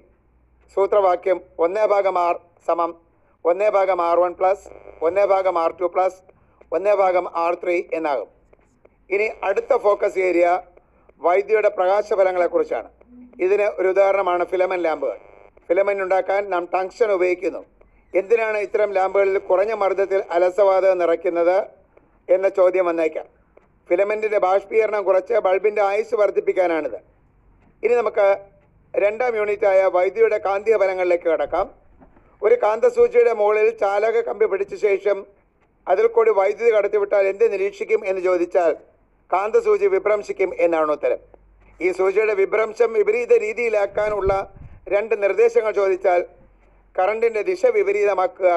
സൂത്രവാക്യം ഒന്നേ ഭാഗം ആർ സമം ഒന്നേ ഭാഗം ആർ വൺ പ്ലസ് ഒന്നേ ഭാഗം ആർ ടു പ്ലസ് ഒന്നേ ഭാഗം ആർ ത്രീ എന്നാകും. ഇനി അടുത്ത ഫോക്കസ് ഏരിയ വൈദ്യുതിയുടെ പ്രകാശഫലങ്ങളെക്കുറിച്ചാണ് ഇതിന് ഒരു ഉദാഹരണമാണ് ഫിലമൻ ലാമ്പുകൾ. ഫിലമൻ ഉണ്ടാക്കാൻ നാം ടങ്ഷൻ ഉപയോഗിക്കുന്നു. എന്തിനാണ് ഇത്തരം ലാമ്പുകളിൽ കുറഞ്ഞ മർദ്ദത്തിൽ അലസവാതകം നിറയ്ക്കുന്നത് എന്ന ചോദ്യം വന്നേക്കാം. ഫിലമെന്റിന്റെ ബാഷ്പീകരണം കുറച്ച് ബൾബിന്റെ ആയുസ് വർദ്ധിപ്പിക്കാനാണിത്. ഇനി നമുക്ക് രണ്ടാം യൂണിറ്റായ വൈദ്യുതിയുടെ കാന്തിക ഫലങ്ങളിലേക്ക് കടക്കാം. ഒരു കാന്തസൂചിയുടെ മുകളിൽ ചാലക കമ്പി പിടിച്ച ശേഷം അതിൽ കൂടി വൈദ്യുതി കടത്തിവിട്ടാൽ എന്ത് നിരീക്ഷിക്കും എന്ന് ചോദിച്ചാൽ കാന്തസൂചി വിഭ്രംശിക്കും എന്നാണ് ഉത്തരം. ഈ സൂചിയുടെ വിഭ്രംശം വിപരീത രീതിയിലാക്കാനുള്ള രണ്ട് നിർദ്ദേശങ്ങൾ ചോദിച്ചാൽ കറണ്ടിന്റെ ദിശ വിപരീതമാക്കുക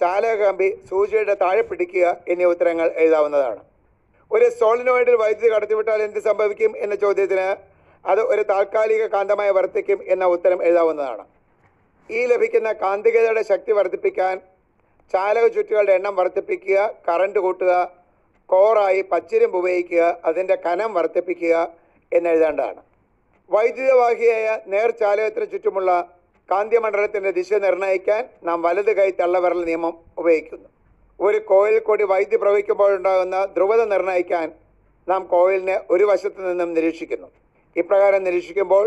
ചാലകമ്പി സൂചിയുടെ താഴെ പിടിക്കുക എന്നീ ഉത്തരങ്ങൾ എഴുതാവുന്നതാണ്. ഒരു സോളിനോയിഡിൽ വൈദ്യുതി കടത്തിവിട്ടാൽ എന്ത് സംഭവിക്കും എന്ന ചോദ്യത്തിന് അത് ഒരു താൽക്കാലിക കാന്തമായി വർത്തിക്കും എന്ന ഉത്തരം എഴുതാവുന്നതാണ്. ഈ ലഭിക്കുന്ന കാന്തികതയുടെ ശക്തി വർദ്ധിപ്പിക്കാൻ ചാലക ചുറ്റുകളുടെ എണ്ണം വർദ്ധിപ്പിക്കുക കറണ്ട് കൂട്ടുക കോറായി പച്ചിരുമ്പ് ഉപയോഗിക്കുക അതിന്റെ കനം വർദ്ധിപ്പിക്കുക എന്നെഴുതേണ്ടതാണ് വൈദ്യുതവാഹിയായ നേർചാലയത്തിന് ചുറ്റുമുള്ള കാന്തിമണ്ഡലത്തിന്റെ ദിശ നിർണയിക്കാൻ നാം വലത് കൈ തള്ളവിരൽ നിയമം ഉപയോഗിക്കുന്നു. ഒരു കോയിൽ കൂടി വൈദ്യുതി പ്രവഹിക്കുമ്പോഴുണ്ടാകുന്ന ധ്രുവത നിർണയിക്കാൻ നാം കോയിലിനെ ഒരു വശത്തു നിന്നും നിരീക്ഷിക്കുന്നു. ഇപ്രകാരം നിരീക്ഷിക്കുമ്പോൾ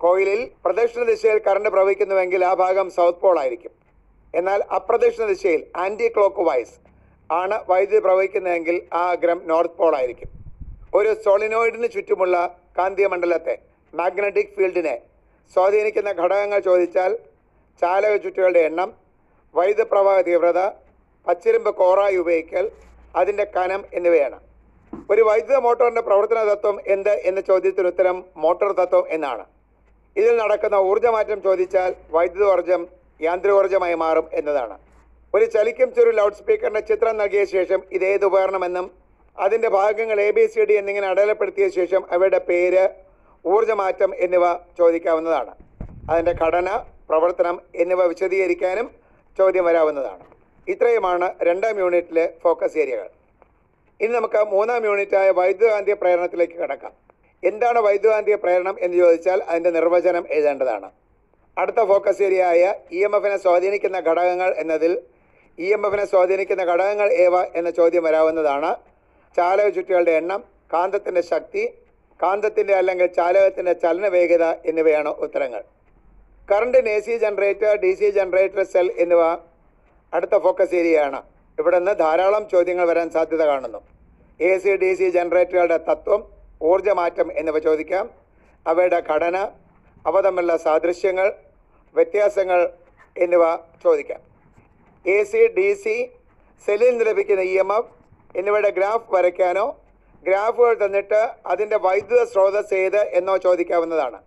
കോയിലിൽ പ്രദക്ഷിണ ദിശയിൽ കറണ്ട് പ്രവഹിക്കുന്നുവെങ്കിൽ ആ ഭാഗം സൗത്ത് പോൾ ആയിരിക്കും എന്നാൽ അപ്രദക്ഷിണ ദിശയിൽ ആന്റി ക്ലോക്ക് വൈസ് ആണ് വൈദ്യുതി പ്രവഹിക്കുന്നതെങ്കിൽ ആ അഗ്രം നോർത്ത് പോൾ ആയിരിക്കും. ഒരു സോളിനോയിഡിന് ചുറ്റുമുള്ള കാന്തിക മണ്ഡലത്തെ മാഗ്നറ്റിക് ഫീൽഡിനെ സ്വാധീനിക്കുന്ന ഘടകങ്ങൾ ചോദിച്ചാൽ ചാലക ചുറ്റുകളുടെ എണ്ണം വൈദ്യുത പ്രവാഹ തീവ്രത പച്ചിരുമ്പ് കോറായി ഉപയോഗിക്കൽ അതിന്റെ കനം എന്നിവയാണ്. ഒരു വൈദ്യുത മോട്ടോറിന്റെ പ്രവർത്തന തത്വം എന്ത് എന്ന ചോദ്യത്തിന് ഉത്തരം മോട്ടോർ തത്വം എന്നാണ്. ഇതിൽ നടക്കുന്ന ഊർജമാറ്റം ചോദിച്ചാൽ വൈദ്യുതോർജം യാന്ത്രികോർജമായി മാറും എന്നതാണ്. ഒരു ചലിക്കും ചെറു ലൗഡ് സ്പീക്കറിന്റെ ചിത്രം നൽകിയ ശേഷം ഇത് ഏത് ഉപകരണമെന്നും അതിന്റെ ഭാഗങ്ങൾ എ ബി സി ഡി എന്നിങ്ങനെ അടയാളപ്പെടുത്തിയ ശേഷം അവയുടെ പേര് ഊർജമാറ്റം എന്നിവ ചോദിക്കാവുന്നതാണ്. അതിന്റെ ഘടന പ്രവർത്തനം എന്നിവ വിശദീകരിക്കാനും ചോദ്യം വരാവുന്നതാണ്. ഇത്രയുമാണ് രണ്ടാം യൂണിറ്റിലെ ഫോക്കസ് ഏരിയകൾ. ഇനി നമുക്ക് മൂന്നാം യൂണിറ്റായ വൈദ്യുതകാന്തിക പ്രേരണത്തിലേക്ക് കടക്കാം. എന്താണ് വൈദ്യുതകാന്തിക പ്രേരണം എന്ന് ചോദിച്ചാൽ അതിന്റെ നിർവചനം എഴുതേണ്ടതാണ്. അടുത്ത ഫോക്കസ് ഏരിയയായ ഇ എം എഫിനെ സ്വാധീനിക്കുന്ന ഘടകങ്ങൾ എന്നതിൽ ഇ എം എഫിനെ സ്വാധീനിക്കുന്ന ഘടകങ്ങൾ ഏവ എന്ന ചോദ്യം വരാവുന്നതാണ്. ചാലക ചുറ്റുകളുടെ എണ്ണം കാന്തത്തിന്റെ ശക്തി കാന്തത്തിന്റെ അല്ലെങ്കിൽ ചാലകത്തിന്റെ ചലന വേഗത എന്നിവയാണ് ഉത്തരങ്ങൾ. കറണ്ടിന് A C generator D C generator cell എന്നിവ അടുത്ത ഫോക്കസ് ഏരിയയാണ്. ഇവിടെ നിന്ന് ധാരാളം ചോദ്യങ്ങൾ വരാൻ സാധ്യത കാണുന്നു. എ സി ഡി സി ജനറേറ്ററുകളുടെ തത്വം ഊർജമാറ്റം എന്നിവ ചോദിക്കാം. അവയുടെ ഘടന അവ തമ്മിലുള്ള സാദൃശ്യങ്ങൾ വ്യത്യാസങ്ങൾ എന്നിവ ചോദിക്കാം. എ സി ഡി സി സെല്ലിൽ നിന്ന് ലഭിക്കുന്ന ഇ എം എഫ് എന്നിവയുടെ ഗ്രാഫ് വരയ്ക്കാനോ ഗ്രാഫുകൾ തന്നിട്ട് അതിന്റെ വൈദ്യുത സ്രോതസ് ഏത് എന്നോ ചോദിക്കാവുന്നതാണ്.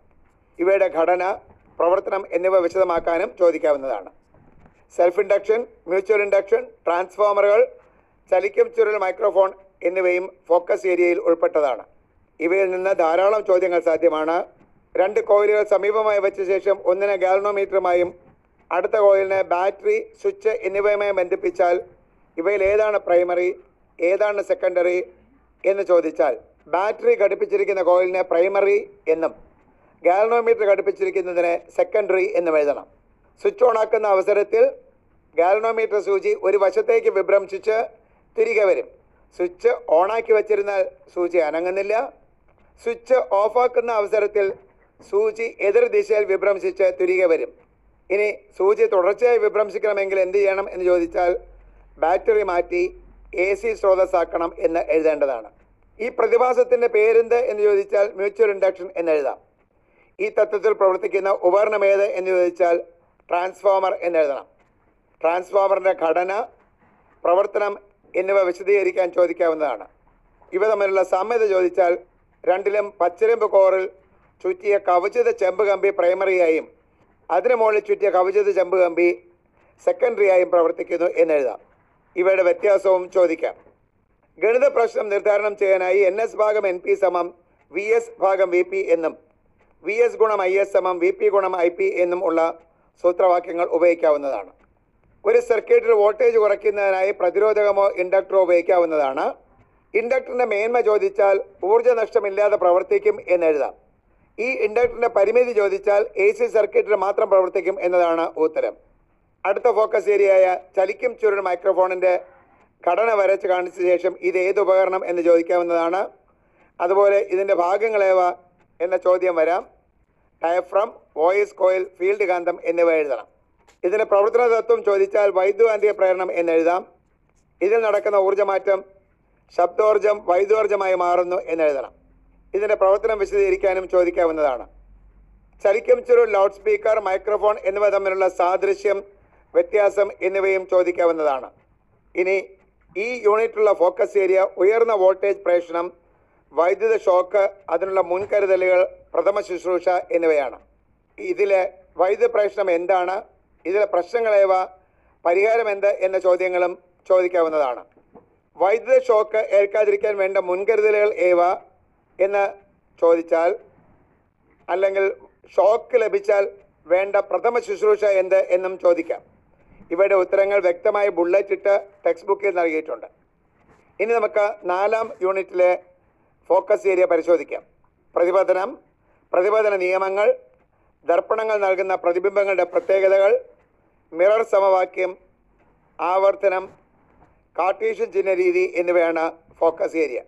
ഇവയുടെ ഘടന പ്രവർത്തനം എന്നിവ വിശദമാക്കാനും ചോദിക്കാവുന്നതാണ്. സെൽഫ് ഇൻഡക്ഷൻ മ്യൂച്വൽ ഇൻഡക്ഷൻ ട്രാൻസ്ഫോമറുകൾ ചലിക്കും ചുരൽ മൈക്രോഫോൺ എന്നിവയും ഫോക്കസ് ഏരിയയിൽ ഉൾപ്പെട്ടതാണ്. ഇവയിൽ നിന്ന് ധാരാളം ചോദ്യങ്ങൾ സാധ്യമാണ്. രണ്ട് കോയിലുകൾ സമീപമായി വെച്ച ശേഷം ഒന്നിനെ ഗാലനോമീറ്ററുമായും അടുത്ത കോയിലിനെ ബാറ്ററി സ്വിച്ച് എന്നിവയുമായി ബന്ധിപ്പിച്ചാൽ ഇവയിൽ ഏതാണ് പ്രൈമറി ഏതാണ് സെക്കൻഡറി എന്ന് ചോദിച്ചാൽ ബാറ്ററി ഘടിപ്പിച്ചിരിക്കുന്ന കോയിലിനെ പ്രൈമറി എന്നും ഗാലനോമീറ്റർ ഘടിപ്പിച്ചിരിക്കുന്നതിനെ സെക്കൻഡറി എന്നും എഴുതണം. സ്വിച്ച് ഓൺ ആക്കുന്ന അവസരത്തിൽ ഗാലനോമീറ്റർ സൂചി ഒരു വശത്തേക്ക് വിഭ്രംശിച്ച് തിരികെ വരും. സ്വിച്ച് ഓണാക്കി വച്ചിരുന്നാൽ സൂചി അനങ്ങുന്നില്ല. സ്വിച്ച് ഓഫാക്കുന്ന അവസരത്തിൽ സൂചി എതിർ ദിശയിൽ വിഭ്രംശിച്ച് തിരികെ വരും. ഇനി സൂചി തുടർച്ചയായി വിഭ്രംശിക്കണമെങ്കിൽ എന്ത് ചെയ്യണം എന്ന് ചോദിച്ചാൽ ബാറ്ററി മാറ്റി എ സി സ്രോതസ്സാക്കണം എന്ന് എഴുതേണ്ടതാണ്. ഈ പ്രതിഭാസത്തിന്റെ പേരെന്ത് എന്ന് ചോദിച്ചാൽ മ്യൂച്വൽ ഇൻഡക്ഷൻ എന്ന് എഴുതാം. ഈ തത്വത്തിൽ പ്രവർത്തിക്കുന്ന ഉപകരണം ഏത് എന്ന് ചോദിച്ചാൽ ട്രാൻസ്ഫോമർ എന്ന് എഴുതണം. ട്രാൻസ്ഫോമറിന്റെ ഘടന പ്രവർത്തനം എന്നിവ വിശദീകരിക്കാൻ ചോദിക്കാവുന്നതാണ്. ഇവ തമ്മിലുള്ള സാമ്യത ചോദിച്ചാൽ രണ്ടിലും പച്ചരമ്പ് കോറിൽ ചുറ്റിയ കവചിത ചെമ്പ് കമ്പി പ്രൈമറിയായും അതിനു മുകളിൽ ചുറ്റിയ കവചിത ചെമ്പ് കമ്പി സെക്കൻഡറിയായും പ്രവർത്തിക്കുന്നു എന്നെഴുതാം. ഇവയുടെ വ്യത്യാസവും ചോദിക്കാം. ഗണിത പ്രശ്നം നിർദ്ധാരണം ചെയ്യാനായി എൻ എസ് ഭാഗം എൻ പി സമം വി എസ് ഭാഗം വി പി എന്നും വി എസ് ഗുണം ഐ എസ് സമം വി പി ഗുണം ഐ പി എന്നും ഉള്ള സൂത്രവാക്യങ്ങൾ ഉപയോഗിക്കാവുന്നതാണ്. ഒരു സർക്യൂട്ടിൽ വോൾട്ടേജ് കുറയ്ക്കുന്നതിനായി പ്രതിരോധകമോ ഇൻഡക്ടറോ ഉപയോഗിക്കാവുന്നതാണ്. ഇൻഡക്ടറിന്റെ മേന്മ ചോദിച്ചാൽ ഊർജ നഷ്ടമില്ലാതെ പ്രവർത്തിക്കും എന്നെഴുതാം. ഈ ഇൻഡക്ടറിന്റെ പരിമിതി ചോദിച്ചാൽ എ സി സർക്യൂട്ടിന് മാത്രം പ്രവർത്തിക്കും എന്നതാണ് ഉത്തരം. അടുത്ത ഫോക്കസ് ഏരിയയായ ചലിക്കും ചുരുൾ മൈക്രോഫോണിന്റെ ഘടന വരച്ച് കാണിച്ച ശേഷം ഇത് ഏത് ഉപകരണം എന്ന് ചോദിക്കാവുന്നതാണ്. അതുപോലെ ഇതിന്റെ ഭാഗങ്ങളേവ എന്ന ചോദ്യം വരാം. ഡയഫ്രം വോയിസ് കോയിൽ ഫീൽഡ് കാന്തം എന്നിവ എഴുതണം. ഇതിന്റെ പ്രവർത്തന തത്വം ചോദിച്ചാൽ വൈദ്യുതാന്തിക പ്രേരണം എന്ന് എഴുതാം. ഇതിൽ നടക്കുന്ന ഊർജമാറ്റം ശബ്ദോർജം വൈദ്യോർജമായി മാറുന്നു എന്നെഴുതണം ഇതിന്റെ പ്രവർത്തനം വിശദീകരിക്കാനും ചോദിക്കാവുന്നതാണ്. ചലിക്കം ചുരു ലൗഡ് സ്പീക്കർ മൈക്രോഫോൺ എന്നിവ തമ്മിലുള്ള സാദൃശ്യം വ്യത്യാസം എന്നിവയും ചോദിക്കാവുന്നതാണ്. ഇനി ഈ യൂണിറ്റുള്ള ഫോക്കസ് ഏരിയ ഉയർന്ന വോൾട്ടേജ് പ്രേഷണം വൈദ്യുത ഷോക്ക് അതിനുള്ള മുൻകരുതലുകൾ പ്രഥമ ശുശ്രൂഷ എന്നിവയാണ്. ഇതിലെ വൈദ്യുത പ്രേഷണം എന്താണ് ഇതിലെ പ്രശ്നങ്ങളേവ പരിഹാരം എന്ത് എന്ന ചോദ്യങ്ങളും ചോദിക്കാവുന്നതാണ്. വൈദ്യുത ഷോക്ക് ഏൽക്കാതിരിക്കാൻ വേണ്ട മുൻകരുതലുകൾ ഏവ എന്ന് ചോദിച്ചാൽ അല്ലെങ്കിൽ ഷോക്ക് ലഭിച്ചാൽ വേണ്ട പ്രഥമ ശുശ്രൂഷ എന്ത് എന്നും ചോദിക്കാം. ഇവയുടെ ഉത്തരങ്ങൾ വ്യക്തമായി ബുള്ളറ്റ് ഇട്ട് ടെക്സ്റ്റ് ബുക്കിൽ നൽകിയിട്ടുണ്ട്. ഇനി നമുക്ക് നാലാം യൂണിറ്റിലെ ഫോക്കസ് ഏരിയ പരിശോധിക്കാം. പ്രതിപതനം പ്രതിപതന നിയമങ്ങൾ ദർപ്പണങ്ങൾ നൽകുന്ന പ്രതിബിംബങ്ങളുടെ പ്രത്യേകതകൾ മിറർ സമവാക്യം ആവർത്തനം കാർട്ടീഷ്യൻ ചിഹ്ന രീതി എന്നിവയാണ് ഫോക്കസ് ഏരിയ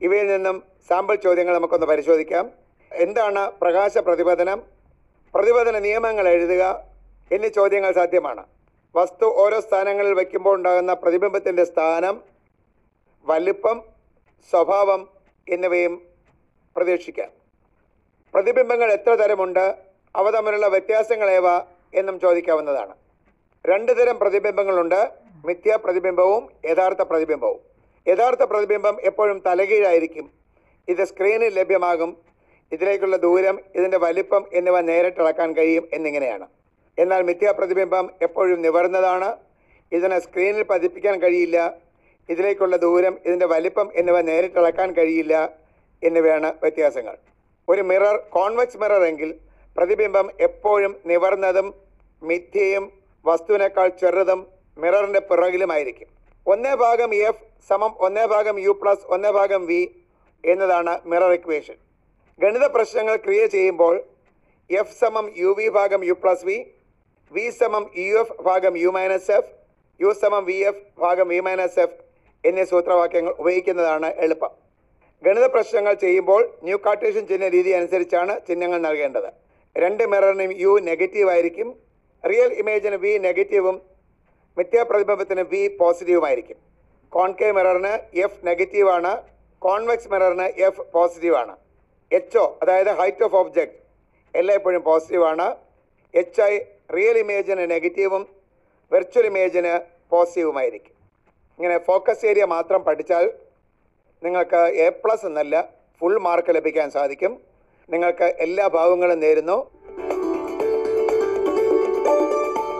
ഇവയിൽ നിന്നും സാമ്പിൾ ചോദ്യങ്ങൾ നമുക്കൊന്ന് പരിശോധിക്കാം. എന്താണ് പ്രകാശ പ്രതിപതനം? പ്രതിപതന നിയമങ്ങൾ എഴുതുക. എന്നീ ചോദ്യങ്ങൾ സാധ്യമാണ്. വസ്തു ഓരോ സ്ഥാനങ്ങളിൽ വയ്ക്കുമ്പോൾ ഉണ്ടാകുന്ന പ്രതിബിംബത്തിന്റെ സ്ഥാനം വലിപ്പം സ്വഭാവം എന്നിവയും പ്രതീക്ഷിക്കാം. പ്രതിബിംബങ്ങൾ എത്ര തരമുണ്ട്? അവ തമ്മിലുള്ള വ്യത്യാസങ്ങളേവ എന്നും ചോദിക്കാവുന്നതാണ്. രണ്ട് തരം പ്രതിബിംബങ്ങളുണ്ട്. മിഥ്യാ പ്രതിബിംബവും യഥാർത്ഥ പ്രതിബിംബവും. യഥാർത്ഥ പ്രതിബിംബം എപ്പോഴും തലകീഴായിരിക്കും. ഇത് സ്ക്രീനിൽ ലഭ്യമാകും. ഇതിലേക്കുള്ള ദൂരം ഇതിന്റെ വലിപ്പം എന്നിവ നേരിട്ടളക്കാൻ കഴിയും എന്നിങ്ങനെയാണ്. എന്നാൽ മിഥ്യാപ്രതിബിംബം എപ്പോഴും നിവർന്നതാണ്. ഇതിനെ സ്ക്രീനിൽ പതിപ്പിക്കാൻ കഴിയില്ല. ഇതിലേക്കുള്ള ദൂരം ഇതിന്റെ വലിപ്പം എന്നിവ നേരിട്ടളക്കാൻ കഴിയില്ല എന്നിവയാണ് വ്യത്യാസങ്ങൾ. ഒരു മിറർ കോൺവെക്സ് മിറർ എങ്കിൽ പ്രതിബിംബം എപ്പോഴും നിവർന്നതും മിഥ്യയും വസ്തുവിനേക്കാൾ ചെറുതും മിററിന്റെ പിറകിലുമായിരിക്കും. ഒന്നേ ഭാഗം എഫ് സമം ഒന്നേ ഭാഗം യു പ്ലസ് ഒന്നേ ഭാഗം വി എന്നതാണ് മിറർ ഇക്വേഷൻ ഗണിത പ്രശ്നങ്ങൾ ക്രിയ ചെയ്യുമ്പോൾ എഫ് സമം യു വി ഭാഗം യു പ്ലസ് വി വി സമം യു എഫ് ഭാഗം യു മൈനസ് എഫ് യു സമം വി എഫ് ഭാഗം വി മൈനസ് എഫ് എന്നീ സൂത്രവാക്യങ്ങൾ ഉപയോഗിക്കുന്നതാണ് എളുപ്പം. ഗണിത പ്രശ്നങ്ങൾ ചെയ്യുമ്പോൾ ന്യൂ കാർട്ടേഷ്യൻ ചിഹ്ന രീതി അനുസരിച്ചാണ് ചിഹ്നങ്ങൾ നൽകേണ്ടത്. രണ്ട് മിററിനും യു നെഗറ്റീവ് ആയിരിക്കും. റിയൽ ഇമേജിന് വി നെഗറ്റീവും മിഥ്യാപ്രതിബിംബത്തിന് വി പോസിറ്റീവുമായിരിക്കും കോൺകേവ് മിററിന് എഫ് നെഗറ്റീവാണ് കോൺവെക്സ് മിററിന് എഫ് പോസിറ്റീവ് ആണ്. എച്ച് ഒ അതായത് ഹൈറ്റ് ഓഫ് ഓബ്ജക്റ്റ് എല്ലായ്പ്പോഴും ആണ്. എച്ച് ഐ റിയൽ ഇമേജിന് നെഗറ്റീവും വെർച്വൽ ഇമേജിന് പോസിറ്റീവുമായിരിക്കും ഇങ്ങനെ ഫോക്കസ് ഏരിയ മാത്രം പഠിച്ചാൽ നിങ്ങൾക്ക് എ പ്ലസ് എന്നല്ല ഫുൾ മാർക്ക് ലഭിക്കാൻ സാധിക്കും. നിങ്ങൾക്ക് എല്ലാ ഭാഗങ്ങളും നേരുന്നു.